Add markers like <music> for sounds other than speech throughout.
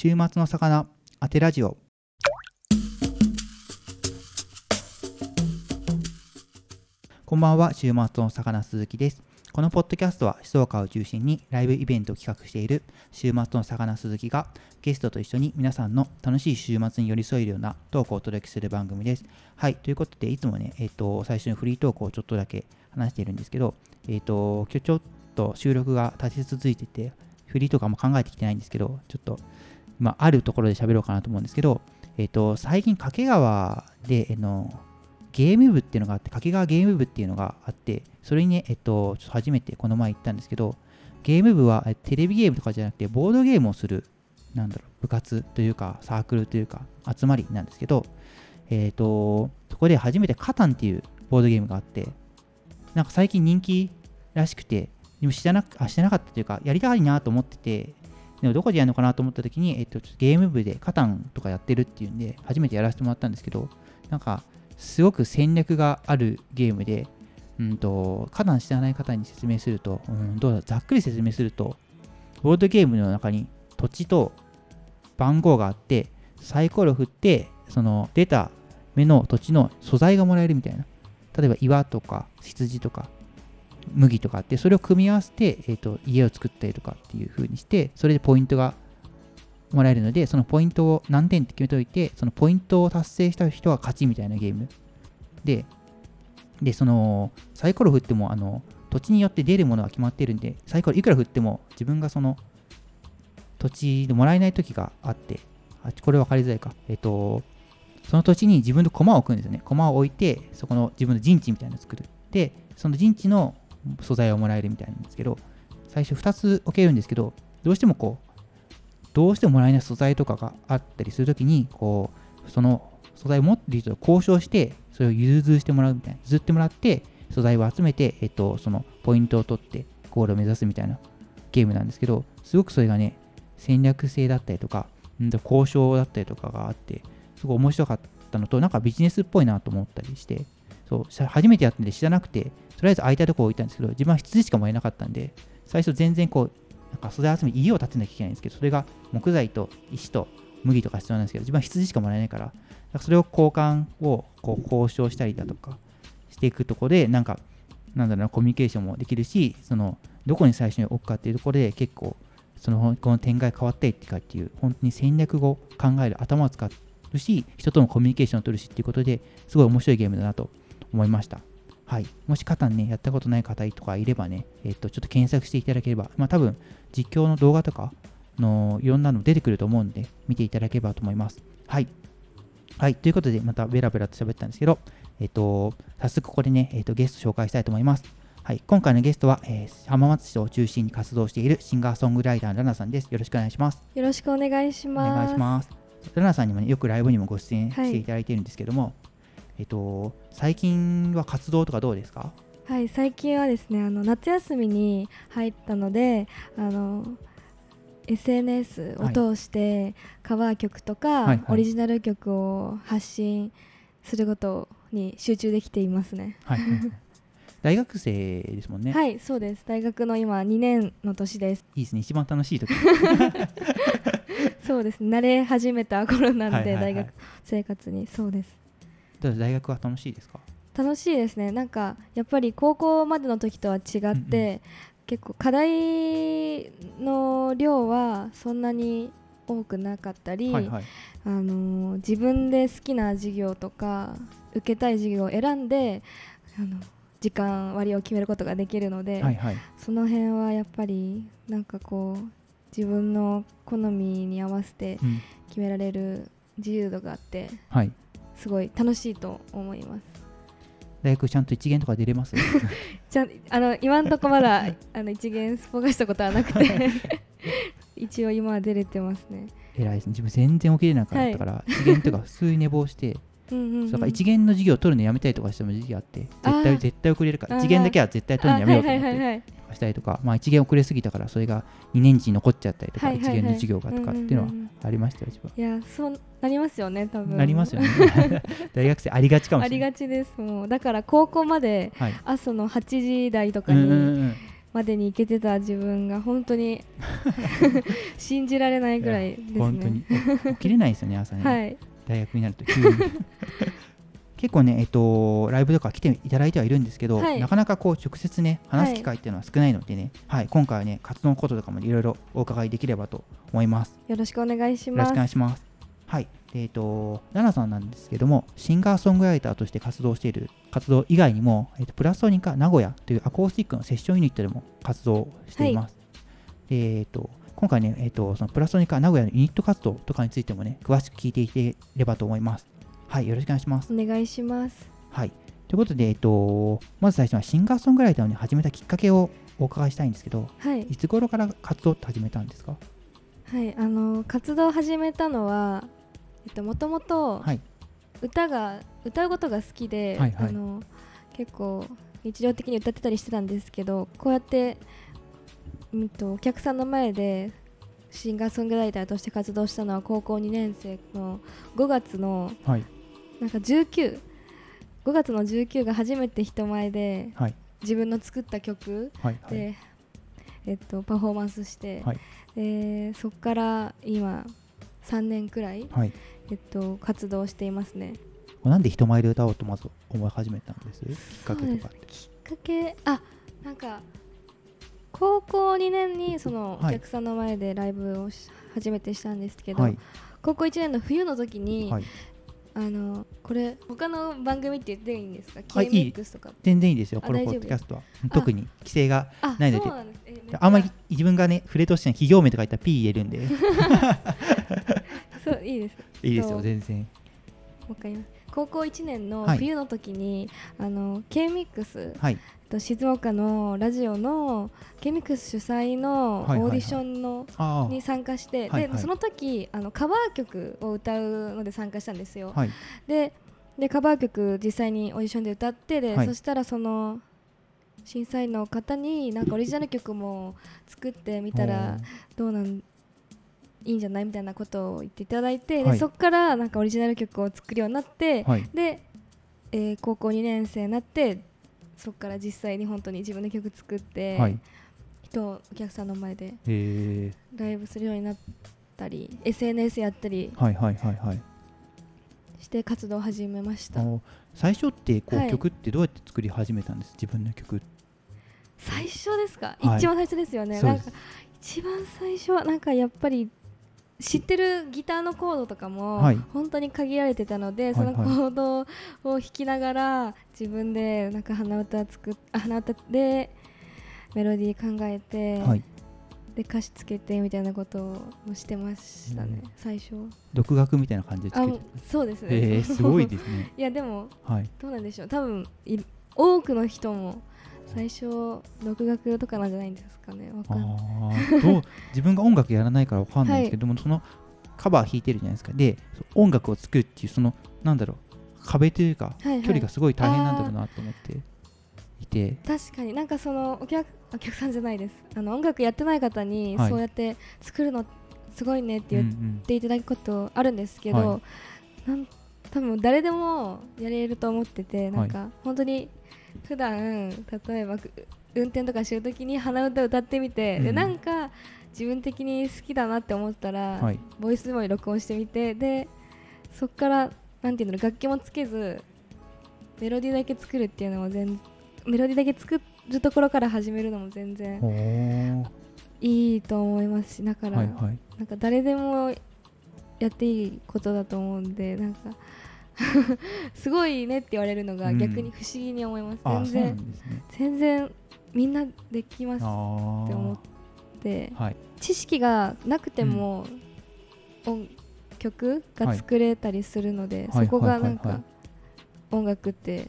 週末の魚当てラジオこんばんは週末の魚鈴木ですこのポッドキャストは静岡を中心にライブイベントを企画している週末の魚鈴木がゲストと一緒に皆さんの楽しい週末に寄り添えるようなトークをお届けする番組です。はい、ということでいつもね、えっ、と、最初にフリートークをちょっとだけ話しているんですけど、えっ、と、今日ちょっと収録が立ち続いてて、フリートークあんま考えてきてないんですけど、ちょっと、まあ、あるところで喋ろうかなと思うんですけど、えっ、と、最近掛川で、えの、ゲーム部っていうのがあって、掛川ゲーム部っていうのがあって、それにね、えっと、ちょっと初めてこの前行ったんですけど、ゲーム部はテレビゲームとかじゃなくて、ボードゲームをする、なんだろう、部活というか、サークルというか、集まりなんですけど、えっ、と、そこで初めてカタンっていうボードゲームがあって、なんか最近人気らしくて、でも知らなあ知らなかったというか、やりたいなと思ってて、でもどこでやるのかなと思った時に、えっと、ゲーム部でカタンとかやってるっていうんで、初めてやらせてもらったんですけど、なんか、すごく戦略があるゲームで、うんと、カタン知らない方に説明すると、うん、どうだ、ざっくり説明すると、ボードゲームの中に土地と番号があって、サイコロ振って、その出た目の土地の素材がもらえるみたいな。例えば岩とか羊とか麦とかあって、それを組み合わせて、えーと、家を作ったりとかっていう風にして、それでポイントがもらえるので、そのポイントを何点って決めておいて、そのポイントを達成した人は勝ちみたいなゲーム。で、で、その、サイコロ振っても、あの、土地によって出るものは決まってるんで、サイコロいくら振っても自分がその土地でもらえない時があって、あこれ分かりづらいか。えっと、その土地に自分の駒を置くんですよね。駒を置いて、そこの自分の陣地みたいなのを作る。で、その陣地の素材をもらえるみたいなんですけど、最初2つ置けるんですけど、どうしてもこう、どうしてももらえない素材とかがあったりするときに、こう、その素材を持っている人と交渉して、それを融通してもらうみたいな、譲ってもらって、素材を集めて、えっと、そのポイントを取って、ゴールを目指すみたいなゲームなんですけど、すごくそれがね、戦略性だったりとか、ん交渉だったりとかがあって、すごい面白かったのと、なんかビジネスっぽいなと思ったりして、そう初めてやったんで知らなくて、とりあえず空いたとこ置いたんですけど、自分は羊しかもらえなかったんで、最初全然こう、なんか素材集め、家を建てなきゃいけないんですけど、それが木材と石と麦とか必要なんですけど、自分は羊しかもらえないから、からそれを交換をこう交渉したりだとかしていくとこで、なんか、なんだろうな、コミュニケーションもできるし、その、どこに最初に置くかっていうところで結構、その、この展開変わっていってかっていう、本当に戦略を考える、頭を使うし、人とのコミュニケーションを取るしっていうことで、すごい面白いゲームだなと思いました。はい。もしカタンね、やったことない方とかいればね、えっと、ちょっと検索していただければ、まあ多分、実況の動画とかのいろんなの出てくると思うんで、見ていただければと思います。はい。はい。ということで、またベラベラと喋ったんですけど、えっと、早速ここでね、えっと、ゲスト紹介したいと思います。はい。今回のゲストは、えー、浜松市を中心に活動しているシンガーソングライターのラナさんです。よろしくお願いします。よろしくお願いします。お願いします。ラナさんにもね、よくライブにもご出演していただいているんですけども、はい、えっと、最近は活動とかどうですか？はい、最近はですね、あの夏休みに入ったので、あの SNS を通してカバー曲とか、オリジナル曲を発信することに集中できていますね。はい、<laughs> 大学生ですもんね。はい、そうです。大学の今2年の年です。いいですね。一番楽しい時。<laughs> そうです、ね。慣れ始めた頃なんで、大学生活にそうです。大学は楽しいですか？楽しいですね。なんかやっぱり高校までの時とは違って、うんうん、結構課題の量はそんなに多くなかったり、はいはい、あの自分で好きな授業とか受けたい授業を選んであの時間割を決めることができるので、はいはい、その辺はやっぱりなんかこう自分の好みに合わせて決められる自由度があって、うん、すごい楽しいと思います。大学ちゃんと一元とか出れます？<laughs> ちゃんあの今んとこまだあの一元スポがしたことはなくて。<laughs> 一応今は出れてますね。偉いですね。自分全然起きれなかったから、はい、一元とか普通に寝坊してうんうんうん、そう一元の授業を取るのやめたりとかしても時期あって絶対絶対遅れるから一元だけは絶対取るのやめようと思ってしたりとか、まあ、一元遅れすぎたからそれが2年次に残っちゃったりとか、一元の授業がとかっていうのはありましたよ、自分いやそうなりますよね多分。なりますよね。<laughs> 大学生ありがちかもしれない。ありがちです。もうだから高校まで朝の8時台とかにまでに行けてた自分が本当に <laughs> 信じられないぐらいですね。本当に。起きれないですよね朝ね、はい、大学になると急に <laughs> 結構ね、えっと、ライブとか来ていただいてはいるんですけど、はい、なかなかこう直接ね話す機会っていうのは少ないのでね、はい、はい、今回はね活動のこととかもいろいろお伺いできればと思います。よろしくお願いします。よろしくお願いします。はい、えっ、ー、と、奈々さんなんですけども、シンガーソングライターとして活動している活動以外にも、えーと、プラソニカ名古屋というアコースティックのセッションユニットでも活動しています。はい、えっ、ー、と、今回ね、えーと、そのプラソニカ名古屋のユニット活動とかについてもね、詳しく聞いていければと思います。はい、よろしくお願いします。お願いします。はい。ということで、えっ、ー、と、まず最初はシンガーソングライターを、ね、始めたきっかけをお伺いしたいんですけど、はい、いつ頃から活動って始めたんですか？はい、あの活動を始めたのはえっともともと歌が歌うことが好きで、はいはい、あの結構日常的に歌ってたりしてたんですけどこうやって、うんと、お客さんの前でシンガーソングライターとして活動したのは高校2年生の5月の、はい、なんか195月の19が初めて人前で、はい、自分の作った曲で、はいはい、えっと、パフォーマンスして、はい、でそこから今3年くらい、はい、えっと、活動していますね。なんで人前で歌おうとまず思い始めたんです？きっかけとかきっかけあなんか高校2年にそのお客さんの前でライブを初めてしたんですけど、はい、高校1年の冬の時に、はい、あのこれ他の番組って言っていいんですか ?KMX とか。全然いいですよこのポッドキャストは。特に規制がないので。あんまり自分がね触れとして企業名とか言ったら P 入れるんで。そういいです。いいですよ全然。わかります。高校1年の冬の時に、はい、あの K-MIX、はい、と静岡のラジオの K-MIX 主催のオーディションの、はいはい、に参加して、はいはい、でその時あのカバー曲を歌うので参加したんですよ、はい、ででカバー曲実際にオーディションで歌ってで、そしたらその審査員の方になんかオリジナル曲も作ってみたらどうなんいいんじゃないみたいなことを言っていただいて、はい、でそこからなんかオリジナル曲を作るようになって、はい、で、えー、高校2年生になってそこから実際に本当に自分で曲作って、はい、人お客さんの前でライブするようになったり SNS やったりして活動を始めました。最初ってこう、曲ってどうやって作り始めたんです？自分の曲最初ですか、一番最初ですよね。なんか一番最初はなんかやっぱり知ってるギターのコードとかも本当に限られてたので、はい、そのコードを弾きながら自分でなんか鼻歌作っ鼻歌でメロディー考えて、はい、で歌詞つけてみたいなことをしてましたね、うん、最初。独学みたいな感じでつけて。そうです。ね、えー、すごいですね。<laughs> いやでも、はい、どうなんでしょう。多分多くの人も最初独学とかなんじゃないんですかね。わかんない。どう <laughs> 自分が音楽やらないからわかんないですけども、はい、そのカバー弾いてるじゃないですか。で音楽を作るっていうそのなんだろう壁というか、はいはい、距離がすごい大変なんだろうなと思っていて。確かになんかそのお客お客さんじゃないです。あの音楽やってない方にそうやって作るのすごいねって言っていただくことあるんですけど、うんうん、なん多分誰でもやれると思っててなんか本当に普段例えば運転とかしてる時に鼻歌歌ってみて、うん、でなんか自分的に好きだなって思ったら、はい、ボイスメモに録音してみてでそこからなんていうの楽器もつけずメロディーだけ作るっていうのも全メロディーだけ作るところから始めるのも全然いいと思いますしだから、はいはい、なんか誰でもやっていいことだと思うんでなんか <laughs> すごいねって言われるのが逆に不思議に思います、うん、全然、ね、全然みんなできますって思って、はい、知識がなくても、うん、曲が作れたりするので、はい、そこがなんか音楽って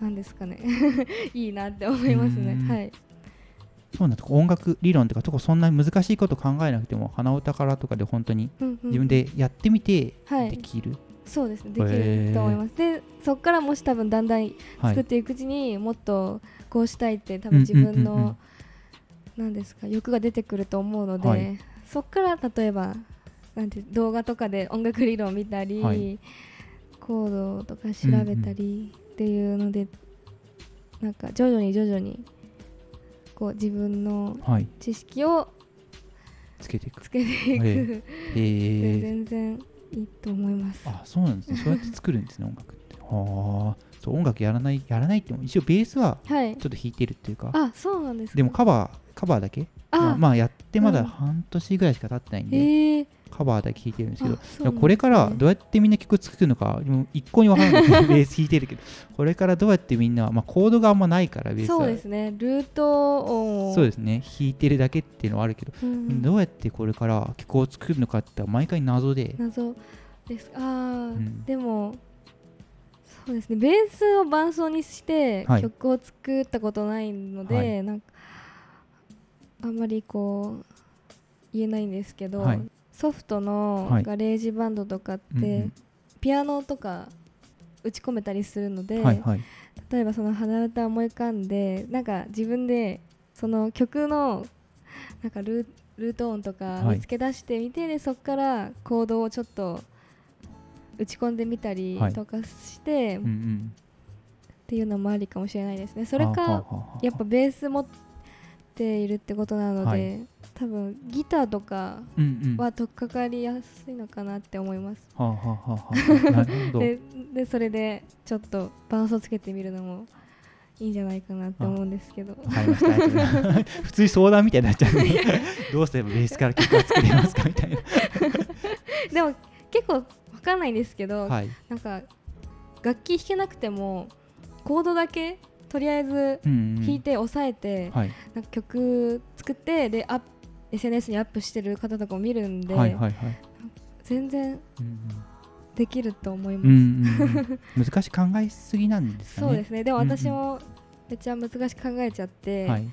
なんですかね。<laughs> いいなって思いますね。はい。そうなん音楽理論とかとこそんなに難しいこと考えなくても鼻歌からとかで本当に自分でやってみてできる、はいそうですね。できると思います、でそこからもし多分だんだん作っていくうちにもっとこうしたいって多分自分の何ですか欲が出てくると思うので、はい、そこから例えばなんて動画とかで音楽理論を見たり、はい、コードとか調べたりっていうので、なんか徐々に徐々にこう自分の知識をつけていく。つけていく、えー、<laughs> 全然いいと思います。あそうなんですね。そうやって作るんですね音楽って。はあ。そう音楽やらないやらないっても一応ベースはちょっと弾いてるっていうか、はい、あそうなんですでもカバーカバーだけ？あ。まあやってまだ半年ぐらいしか経ってないんで、うんえ。ー、カバーだけ弾いてるんですけど、ね、これからどうやってみんな曲作るのか一向に分からない。<laughs> ベース弾いてるけど。これからどうやってみんな、まあ、コードがあんまないからベースは。そうですね。ルートを。そうですね。弾いてるだけっていうのはあるけど、うん、どうやってこれから曲を作るのかって毎回謎で。謎です。ああ、うん、でもそうですね。ベースを伴奏にして曲を作ったことないので、はい、なんかあんまりこう言えないんですけど、はい、ソフトの GarageBand とかって、ピアノとか打ち込めたりするので、はいはい、例えばその鼻歌思い浮かんでなんか自分でその曲のなんかルート音とか見つけ出してみて、はい、でそこからコードをちょっと打ち込んでみたりとかして、はいうんうん、っていうのもありかもしれないですね。それかやっぱベース持っているってことなので、はい、多分ギターとかは取っかかりやすいのかなって思います。<laughs> ででそれでちょっと伴奏つけてみるのもいいんじゃないかなって思うんですけど。普通に相談みたいになっちゃう、ね、<laughs> どうすればベースから曲が作れますかみたいな。<laughs> でも結構わかんないんですけど、はい、なんか楽器弾けなくてもコードだけとりあえず弾いて押さえて、なんか曲作ってでアッ SNS にアップしてる方とかも見るんで、はいはいはい、全然できると思います、うんうん、難しく考えすぎなんですかね。そうですね。でも私もめっちゃ難しく考えちゃって、はい、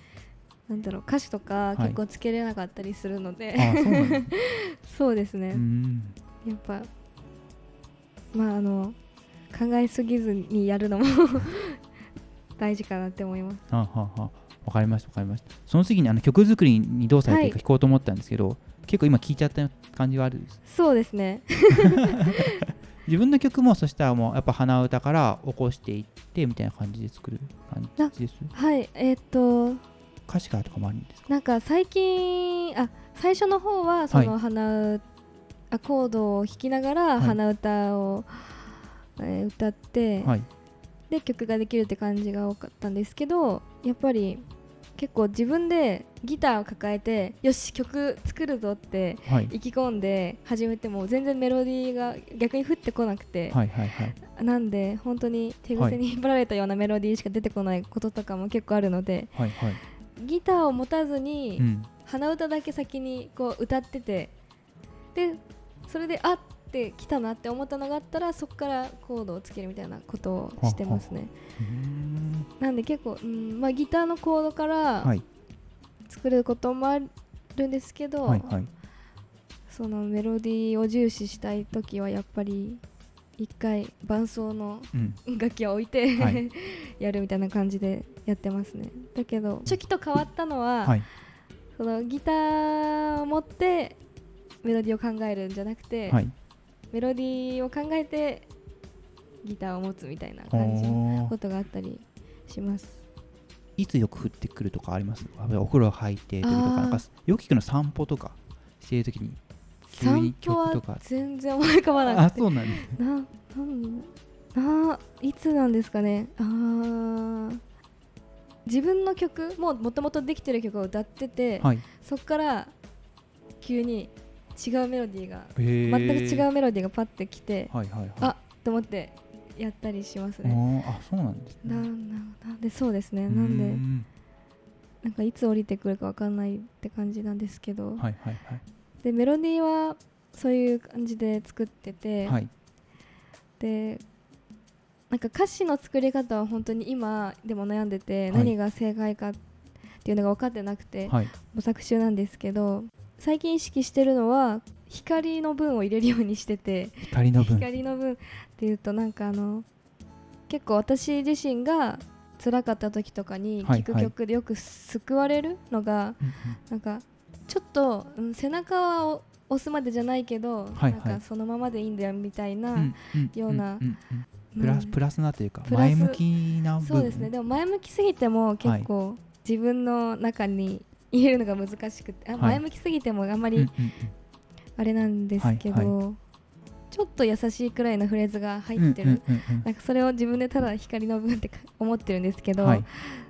なんだろう歌詞とか結構つけれなかったりするので、はい、<laughs> そうですね。やっぱまああの考えすぎずにやるのも大事かなって思います。はあはあわかりましたわかりました。その次にあの曲作りにどうされていくか聞こうと思ったんですけど、はい、結構今聞いちゃった感じはあるそうですね。<laughs> 自分の曲もそしたらもうやっぱ鼻歌から起こしていってみたいな感じで作る感じです？はい。えー、っと歌詞からとかもあるんですか？なんか最近あ最初の方はその鼻、はい、アコードを弾きながら鼻歌を、はい、えー、歌って、はい、で曲ができるって感じが多かったんですけどやっぱり結構自分でギターを抱えてよし曲作るぞって意気込んで始めても全然メロディーが逆に降ってこなくて、なんで本当に手癖に引っ張られたようなメロディーしか出てこないこととかも結構あるので、ギターを持たずに鼻歌だけ先にこう歌っててでそれであっってきたなって思ったのがあったらそこからコードをつけるみたいなことをしてますね。なんで結構、うんまあ、ギターのコードから作ることもあるんですけど、はいはい、そのメロディーを重視したい時はやっぱり一回伴奏の楽器を置いて、うんはい、<laughs> やるみたいな感じでやってますね。だけど初期と変わったのは、はい、そのギターを持ってメロディーを考えるんじゃなくて、はい、メロディーを考えてギターを持つみたいな感じのことがあったりします。いつよく降ってくるとかあります？お風呂入ってとかなんかよく聞くの散歩とかしている時に急に曲とか。全然思い浮かばなくて。あそうなんですななんあいつなんですかね？あ自分の曲ももともとできてる曲を歌ってて、はい、そこから急に違うメロディーが全く違うメロディーがパッてきて、はいはいはい、あと思ってやったりしますね。あそうなんですね。ななんでそうですね。なんでなんかいつ降りてくるかわかんないって感じなんですけど、はいはいはい、でメロディーはそういう感じで作ってて、はい、でなんか歌詞の作り方は本当に今でも悩んでて、はい、何が正解かっていうのが分かってなくて、はい、模索中なんですけど最近意識してるのは光の分を入れるようにしてて光の分。光の分っていうとなんかあの結構私自身が辛かった時とかに聴く曲でよく救われるのが、なんかちょっと、うん、背中を押すまでじゃないけど、なんかそのままでいいんだよみたいなようなプラスプラスなというか前向きなそうですね。でも前向きすぎても結構自分の中に入れるのが難しくてあ、前向きすぎてもあんまりあれなんですけど、ちょっと優しいくらいのフレーズが入ってる、なんかそれを自分でただ光の分って思ってるんですけど、はい、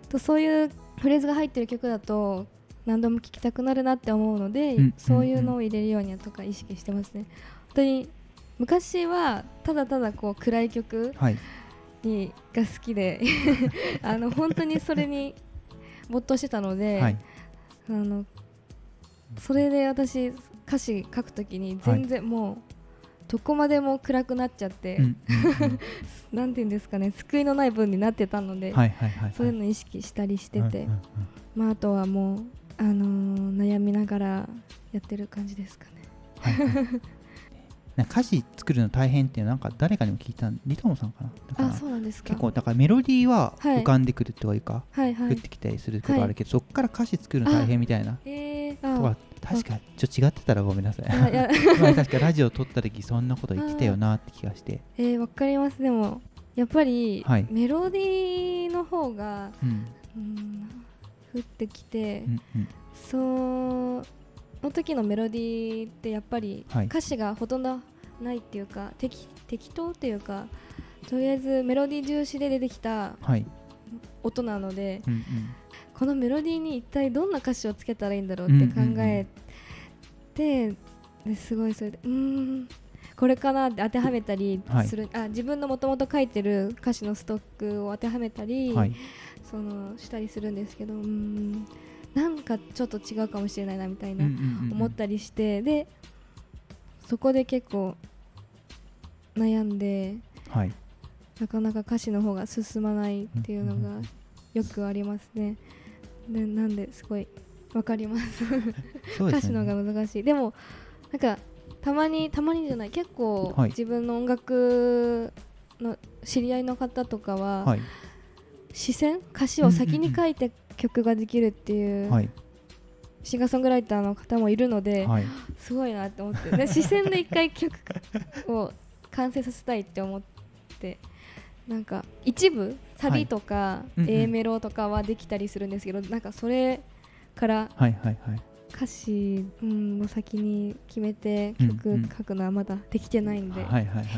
とそういうフレーズが入ってる曲だと何度も聴きたくなるなって思うので、そういうのを入れるようにとか意識してますね。本当に昔はただただこう暗い曲に、が好きで <laughs> あの本当にそれに没頭してたので、はい、あのそれで私歌詞書くときに全然もう、どこまでも暗くなっちゃって、<laughs> なんていうんですかね救いのない分になってたので、そういうの意識したりしてて、まあ、あとはもう、あのー、悩みながらやってる感じですかね。はい歌詞作るの大変っていうのなんか誰かにも聞いたリトモさんかな？あそうなんですか？結構だからメロディーは浮かんでくるというか、はいはい、降ってきたりすることあるけど、はい、そこから歌詞作るの大変みたいな、えー、とか確かちょっと違ってたらごめんなさい。<laughs> まあ確かラジオ撮った時そんなこと言ってたよなって気がして。えー、わかります。でもやっぱり、はい、メロディーの方が、うん、うん降ってきて、うんうん、そうの時のメロディーってやっぱり歌詞がほとんどないっていうか、はい、適適当っていうかとりあえずメロディー重視で出てきた音なので、うんうん、このメロディーに一体どんな歌詞をつけたらいいんだろうって考えて、ですごいそれでうんこれかなって当てはめたりする、はい、あ自分のもともと書いてる歌詞のストックを当てはめたり、はい、そのしたりするんですけどうんなんかちょっと違うかもしれないなみたいな思ったりして、でそこで結構悩んで、はい、なかなか歌詞の方が進まないっていうのがよくありますね。でなんですごい分かります。<laughs> 歌詞の方が難しい。でもなんかたまにたまにじゃない。結構、自分の音楽の知り合いの方とかは、はい、視線？歌詞を先に書いて曲ができるっていう、はい、シンガーソングライターの方もいるので、はい、すごいなって思ってで <laughs> 視線で一回曲を完成させたいって思ってなんか一部サビとか A メロとかはできたりするんですけど、なんかそれから歌詞、うん、を先に決めて曲書くのはまだできてないんで、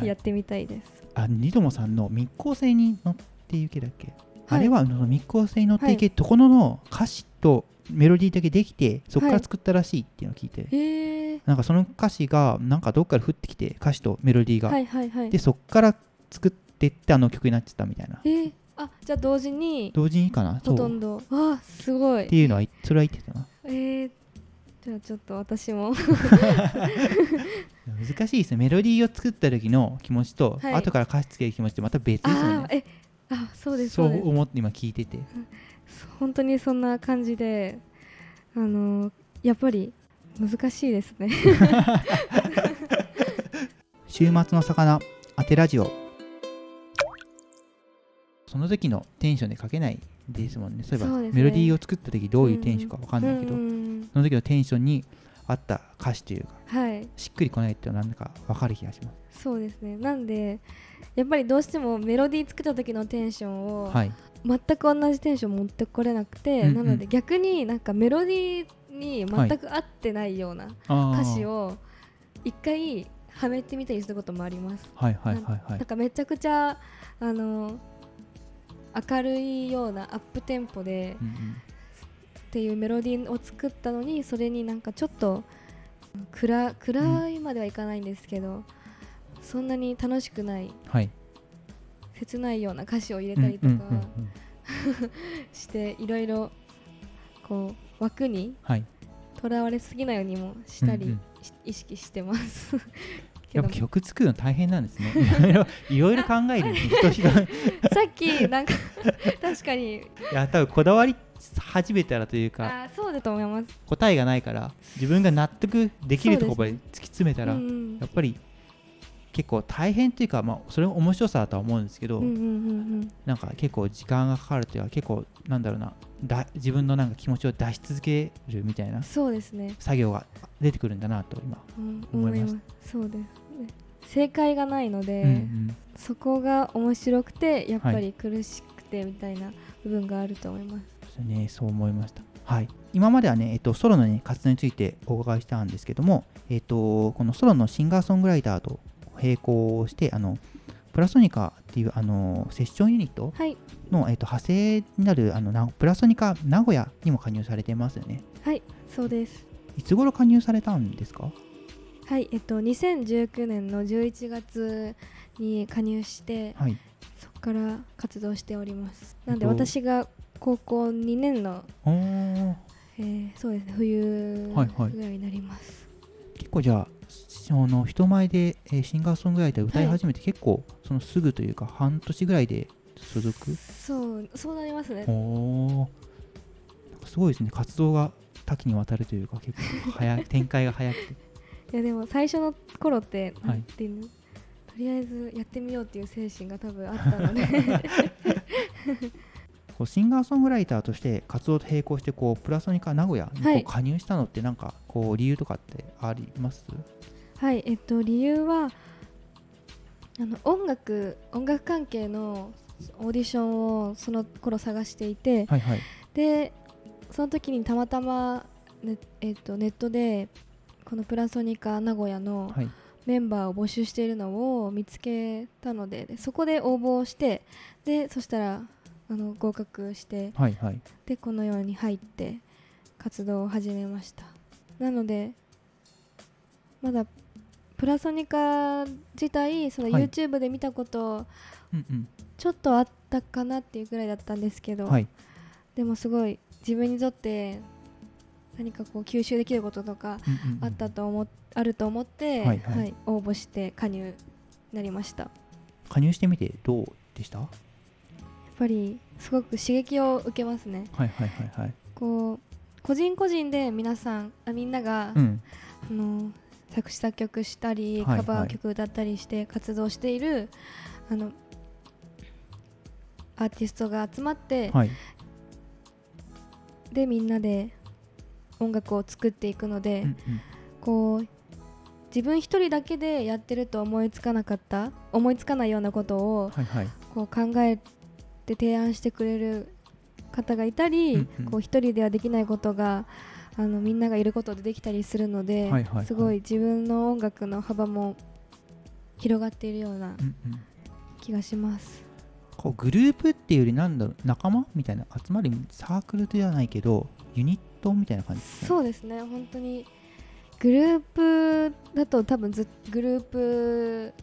やってみたいです。あニドモさんの密航船に乗ってゆけだっけ？あれは密航性に乗っていけところの歌詞とメロディーだけできてそこから作ったらしいっていうのを聞いて、はい、なんかその歌詞がなんかどっから降ってきて歌詞とメロディーが、はいはいはい、でそこから作ってってあの曲になってたみたいな。えーあじゃあ同時に同時にかな？ほとんど。あすごい。っていうのはそれは言ってたな。えー、じゃあちょっと私も。<laughs> 難しいですね。メロディーを作った時の気持ちと、はい、後から歌詞つける気持ちってまた別ですよね。えあそうですそう思って今聞いてて。本当にそんな感じであのやっぱり難しいですね。<laughs> 週末の魚当てラジオ。その時のテンションで書けないですもんね。そういえば、ね、メロディーを作った時どういうテンションか分かんないけど、うんうん、その時のテンションに合った歌詞というか、はい、しっくりこないってなんだか分かる気がします。そうですね。なんでやっぱりどうしてもメロディー作った時のテンションを、はい、全く同じテンション持ってこれなくて、うんうん、なので逆になんかメロディーに全く合ってないような歌詞を一回はめてみたりすることもあります。はいはいはいはい、なんかめちゃくちゃあの明るいようなアップテンポで、うんうん、っていうメロディーを作ったのにそれになんかちょっと暗暗いまではいかないんですけど、そんなに楽しくない、はい、切ないような歌詞を入れたりとか <laughs> していろいろこう枠にとらわれすぎないようにもしたり、うんうん、意識してますやっぱ曲作るの大変なんですね。<laughs> いろいろ考える人 <laughs> さっきなんか確かに。いや多分こだわり始めたらというか。あそうだと思います。答えがないから自分が納得できるところまで突き詰めたら、ねうん、やっぱり結構大変っていうか、まあ、それも面白さだとは思うんですけど、うんうんうんうん、なんか結構時間がかかるというか結構なんだろうなだ自分のなんか気持ちを出し続けるみたいなそうですね。作業が出てくるんだなと今思います,、うん、そうですね。正解がないので、うんうん、そこが面白くてやっぱり苦しくてみたいな部分があると思います、よねそう思いました。はい。今まではね、えっと、ソロの、ね、活動についてお伺いしたんですけども、えっと、このソロのシンガーソングライターと並行してあのプラソニカっていうあのセッションユニットの、はい、えっと、派生になるあのプラソニカ名古屋にも加入されてますよね。はいそうです。いつ頃加入されたんですか？はいえっと2019年の11月に加入して、はい、そこから活動しております。なんで私が高校2年の、えー、そうですね冬ぐらいになります、はいはい、結構じゃあその人前で、えー、シンガーソングライター歌い始めて結構、そのすぐというか半年ぐらいで続く？そうそうなりますね。おすごいですね。活動が多岐にわたるというか結構早展開が早く。て <laughs> いやでも最初の頃ってなんていうの、はい、とりあえずやってみようっていう精神が多分あったので <laughs> こうシンガーソングライターとして活動と並行してこうプラソニカ名古屋にこう加入したのってなんかこう理由とかってあります？はいえっと理由はあの音楽音楽関係のオーディションをその頃探していて、はいはい、でその時にたまたまね、えっと、ネットでこのプラソニカ名古屋のメンバーを募集しているのを見つけたのでそこで応募してでそしたらあの合格して、はいはい、でこのように入って活動を始めました。なのでまだプラソニカ自体その YouTube で見たこと、ちょっとあったかなっていうぐらいだったんですけど、はい、でもすごい自分にとって何かこう吸収できることとかあったと思、あると思って、はい、はい。はい、応募して加入なりました。加入してみてどうでした？ぱりすごく刺激を受けますね。はいはいはいはい。こう個人個人で皆さんあみんなが、うん、あの作詞作曲したり、カバー曲歌ったりして活動しているあのアーティストが集まって、はい、でみんなで音楽を作っていくので、うんうん、こう自分一人だけでやってると思いつかなかった思いつかないようなことを、はいはい、こう考えて提案してくれる方がいたり、うんうん、こう一人ではできないことがあのみんながいることでできたりするので、はいはいはい、すごい自分の音楽の幅も広がっているような気がします。こうグループっていうよりなんだろう仲間みたいな集まりサークルではないけどユニットみたいな感じ、ね、そうですね本当に。グループだと多分ずグループ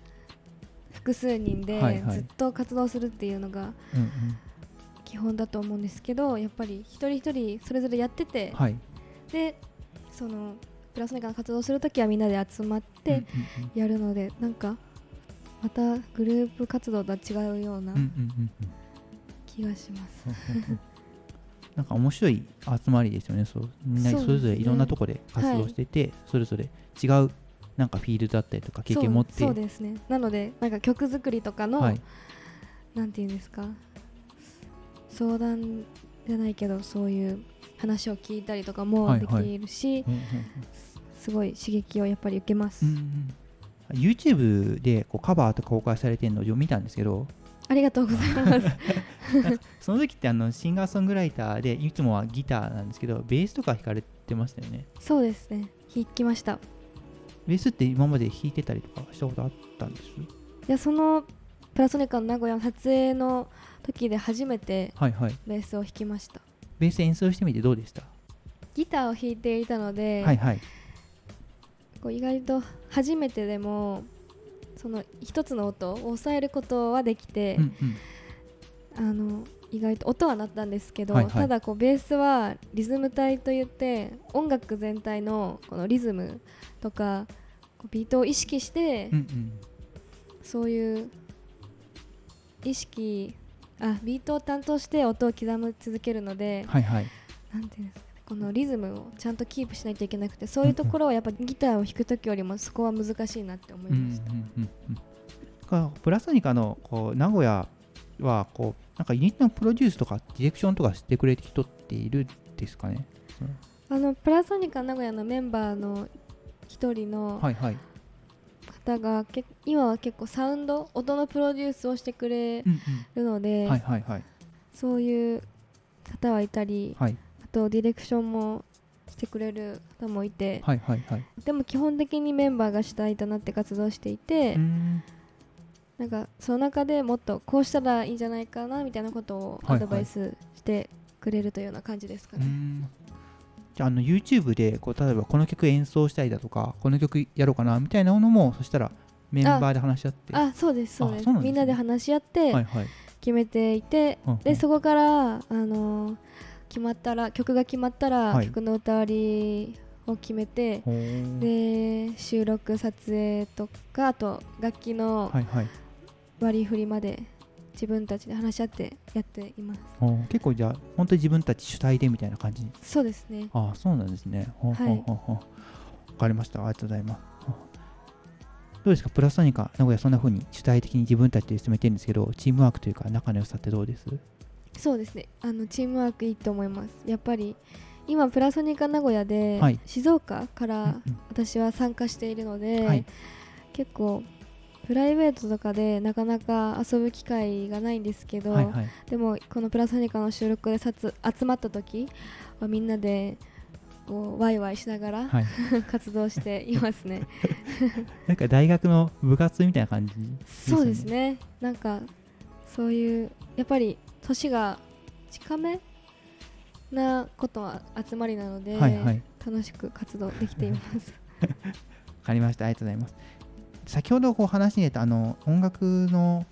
複数人でずっと活動するっていうのが基本だと思うんですけどやっぱり一人一人それぞれやってて、はい、でそのプラスメカの活動するときはみんなで集まってやるので、なんかまたグループ活動とは違うような気がします。なんか面白い集まりですよね。そうみんなそれぞれいろんなところで活動してて、それぞれ違うなんかフィールドだったりとか経験持って。そうですね。なのでなんか曲作りとかの、はい、なんていうんですか？相談じゃないけどそういう話を聞いたりとかもできるし、すごい刺激をやっぱり受けます、うんうん、YouTube でこうカバーとか公開されてるのを見たんですけど。ありがとうございます。<laughs> その時ってあのシンガーソングライターでいつもはギターなんですけどベースとか弾かれてましたよね。そうですね。弾きましたベースって今まで弾いてたりとかしたことあったんです？いやそのプラソニカの名古屋の撮影の時で初めてベースを弾きました、はいはいベース演奏してみてどうでした？ギターを弾いていたので、はいはい、こう意外と初めてでもその一つの音を抑えることはできて、うんうん、あの意外と音は鳴ったんですけど、はいはい、ただこうベースはリズム体といって音楽全体のこのリズムとかビートを意識して、うんうん、そういう意識あビートを担当して音を刻み続けるので、はいはい、なんていうんですかこのリズムをちゃんとキープしないといけなくてそういうところはやっぱギターを弾く時よりもそこは難しいなって思いました。うんうんうん、プラスニカのこう名古屋はこうなんかユニットのプロデュースとかディレクションとかしてくれる人っているですかね、あのプラソニカ名古屋のメンバーの一人の方がけ今は結構サウンド音のプロデュースをしてくれるので、そういう方はいたり、はい、あとディレクションもしてくれる方もいて、はいはいはい、でも基本的にメンバーが主体となって活動していてなんかその中でもっとこうしたらいいんじゃないかなみたいなことをアドバイスしてくれるというような感じですかね。じゃあの YouTube でこう例えばこの曲演奏したいだとかこの曲やろうかなみたいなものもそしたらメンバーで話し合って。あそうですそうです、ね、みんなで話し合って決めていて、はいはい、でそこからあのー、決まったら曲が決まったら、曲の歌割りを決めてで収録撮影とかあと楽器の割り振りまで自分たちで話し合ってやっています。結構じゃあ本当に自分たち主体でみたいな感じ？そうですね。あそうなんですね。はい。わかりました。ありがとうございます。どうですか？プラス何か？名古屋そんな風に主体的に自分たちで進めてるんですけどチームワークというか仲の良さってどうです？そうですね。あのチームワークいいと思います。やっぱり今プラソニカ名古屋で、はい、静岡から私は参加しているので、はい、結構プライベートとかでなかなか遊ぶ機会がないんですけど、はいはい、でもこのプラソニカの収録で集まった時はみんなでこうワイワイしながら、はい、<laughs> 活動していますね。<laughs> なんか大学の部活みたいな感じ、ね、そうですね。なんかそういうやっぱり年が近めなことは集まりなので、はいはい、楽しく活動できています。<laughs> わかりました。ありがとうございます先ほどこう話に出たあの音楽の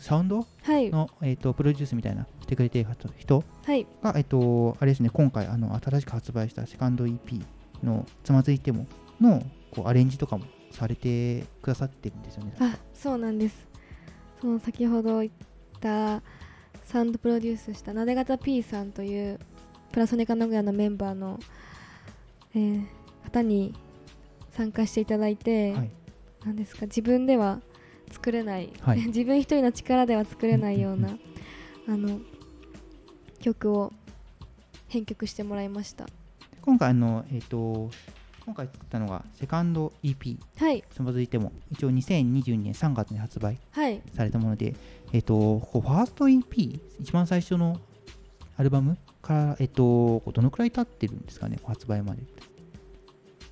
サウンド？の、はい、えーと、プロデュースみたいなしてくれている人？が、はい、えーと、あれですね今回あの新しく発売したセカンド EP の「つまずいても」のこうアレンジとかもされてくださってるんですよねあそうなんです。その先ほど言ったサウンドプロデュースしたなで型 P さんというプラソネカ名古屋のメンバーの、えー、方に参加していただいて、はい、なんですか？自分では作れない、はい、<laughs> 自分一人の力では作れないようなあの曲を編曲してもらいました。今回あの、えーと、今回作ったのがセカンド EP、はい、その続いても一応2022年3月に発売されたもので、はい、えーと、ファースト EP 一番最初のアルバムから、えっ、ー、と、どのくらい経ってるんですかね発売まで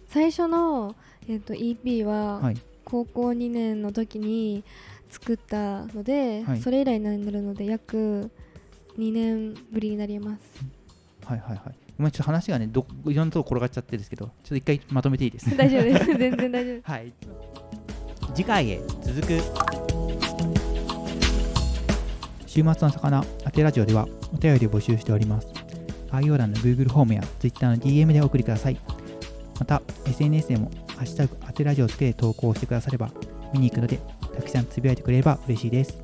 最初の、えーと、EP は、はい高校2年の時に作ったので、はい、それ以来になるので約2年ぶりになります。はいはいはい。ごめんちょっと話がねどいろんなとこ転がっちゃってるんですけどちょっと一回まとめていいです？大丈夫です。<laughs> 全然大丈夫はい。次回へ続く。週末の魚当てラジオではお便りを募集しております。概要欄の Google ホームや Twitter の DM でお送りください。また SNS でもハッシュタグ当てラジオつけて投稿してくだされば見に行くのでたくさんつぶやいてくれれば嬉しいです。